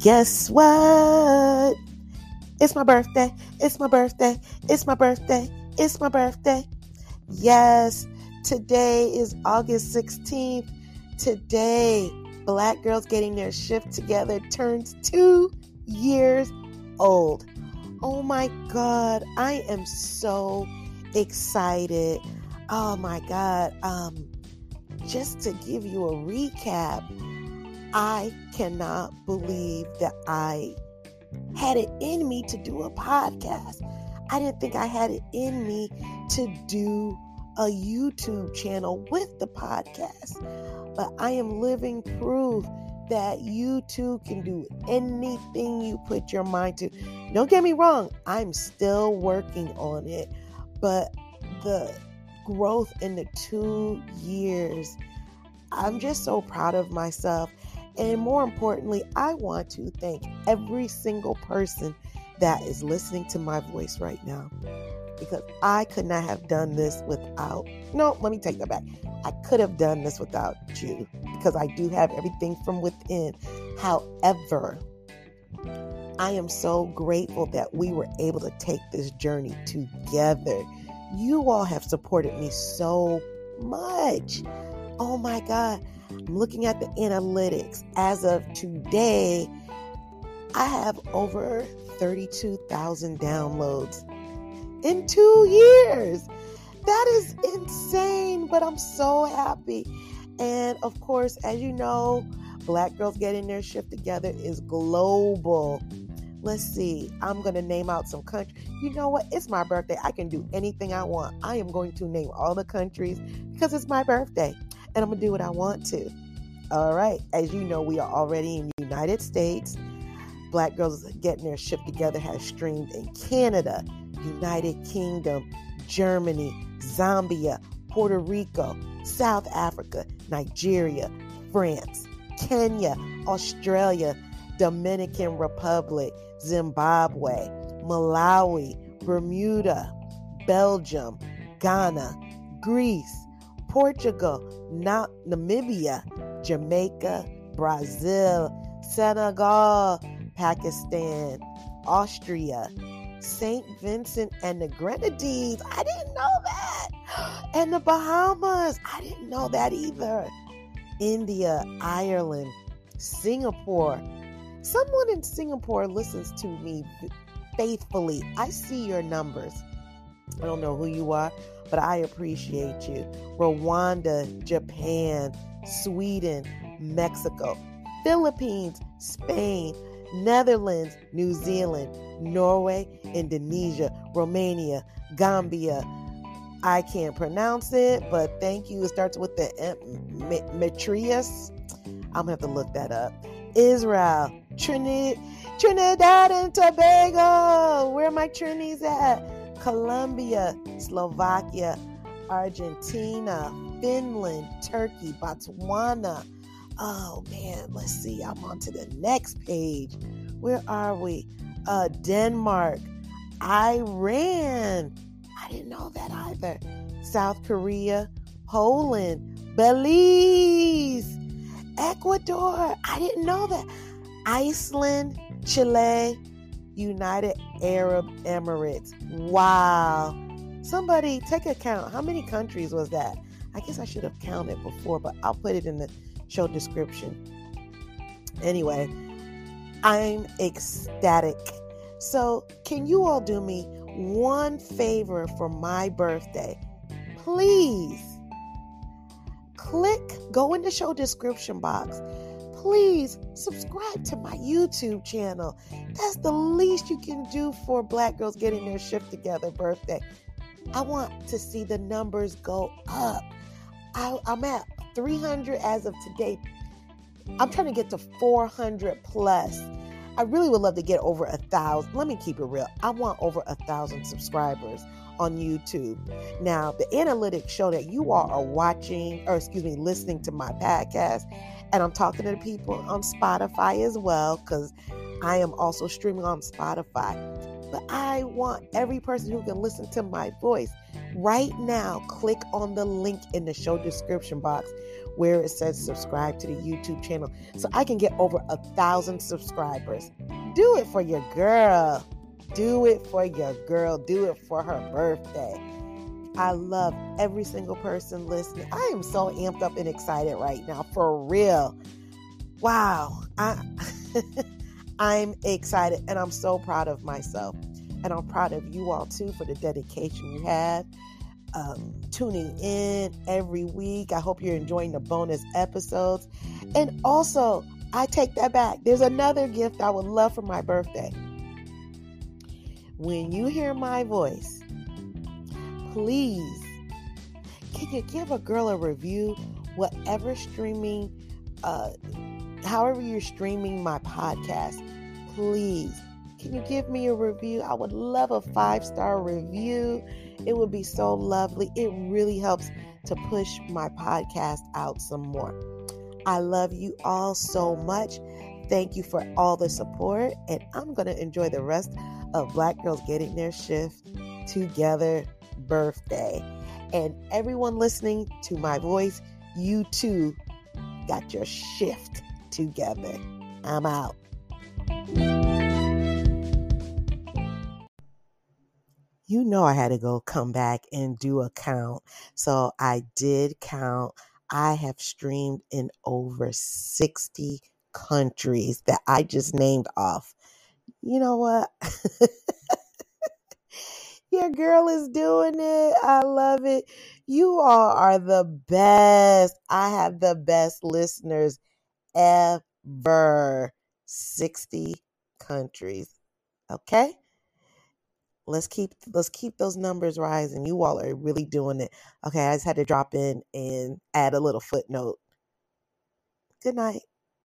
Guess what? It's my birthday. It's my birthday. It's my birthday. It's my birthday. Yes, today is August 16th. Today, Black Girls Getting Their Shift Together turns two years old. Oh my God, I am so excited. Oh my God. Um, just to give you a recap, I cannot believe that I had it in me to do a podcast. I didn't think I had it in me to do a YouTube channel with the podcast. But I am living proof that you too can do anything you put your mind to. Don't get me wrong, I'm still working on it, but the growth in the two years, I'm just so proud of myself. And more importantly, I want to thank every single person that is listening to my voice right now because I could not have done this without. No, let me take that back. I could have done this without you because I do have everything from within. However, I am so grateful that we were able to take this journey together. You all have supported me so much. Oh my God. I'm looking at the analytics. As of today, I have over 32,000 downloads in two years. That is insane, but I'm so happy. And of course, as you know, Black Girls Getting Their Shift Together is global. Let's see, I'm going to name out some countries. You know what? It's my birthday. I can do anything I want. I am going to name all the countries because it's my birthday and I'm to do what I want to. All right. As you know, we are already in the United States. Black Girls Getting Their Shift Together has streamed in Canada, United Kingdom, Germany, Zambia, Puerto Rico, South Africa, Nigeria, France, Kenya, Australia, Dominican Republic, Zimbabwe, Malawi, Bermuda, Belgium, Ghana, Greece, Portugal, Namibia, Jamaica, Brazil, Senegal, Pakistan, Austria, St. Vincent and the Grenadines. I didn't know that. And the Bahamas. I didn't know that either. India, Ireland, Singapore. Someone in Singapore listens to me faithfully. I see your numbers. I don't know who you are, but I appreciate you. Rwanda, Japan, Sweden, Mexico, Philippines, Spain, Netherlands, New Zealand, Norway, Indonesia, Romania, Gambia. I can't pronounce it, but thank you. It starts with the Metrius. I'm gonna have to look that up. Israel, Trinidad, Trinidad and Tobago. Where are my Trinis at? Colombia, Slovakia, Argentina, Finland, Turkey, Botswana. Oh man, let's see. I'm on to the next page. Where are we? Uh, Denmark, Iran. I didn't know that either. South Korea, Poland, Belize, Ecuador. I didn't know that. Iceland, Chile, United Arab Emirates. Wow. Somebody take a count. How many countries was that? I guess I should have counted before, but I'll put it in the show description. Anyway, I'm ecstatic. So, can you all do me one favor for my birthday? Please click, go in the show description box. Please subscribe to my YouTube channel. That's the least you can do for Black girls getting their shift together birthday. I want to see the numbers go up. I, am at 300 as of today. I'm trying to get to 400 plus. I really would love to get over a thousand. Let me keep it real. I want over a thousand subscribers on YouTube. Now, the analytics show that you all are watching, or excuse me, listening to my podcast, and I'm talking to the people on Spotify as well, because I am also streaming on Spotify. But I want every person who can listen to my voice Right now, click on the link in the show description box where it says subscribe to the YouTube channel so I can get over a thousand subscribers. Do it for your girl. Do it for your girl. Do it for her birthday. I love every single person listening. I am so amped up and excited right now, for real. Wow. I I'm excited and I'm so proud of myself. And I'm proud of you all too for the dedication you have. Um, tuning in every week. I hope you're enjoying the bonus episodes. And also, I take that back. There's another gift I would love for my birthday. When you hear my voice, please, can you give a girl a review? Whatever streaming, uh, however you're streaming my podcast, please can you give me a review? I would love a five star review. It would be so lovely. It really helps to push my podcast out some more. I love you all so much. Thank you for all the support, and I'm going to enjoy the rest of Black Girls Getting Their Shift Together birthday. And everyone listening to my voice, you too got your shift together. I'm out. you know I had to go come back and do a count. So I did count. I have streamed in over 60 countries that I just named off. You know what? Your girl is doing it. I love it. You all are the best. I have the best listeners ever. 60 countries. Okay? let's keep let's keep those numbers rising. You all are really doing it. Okay, I just had to drop in and add a little footnote. Good night.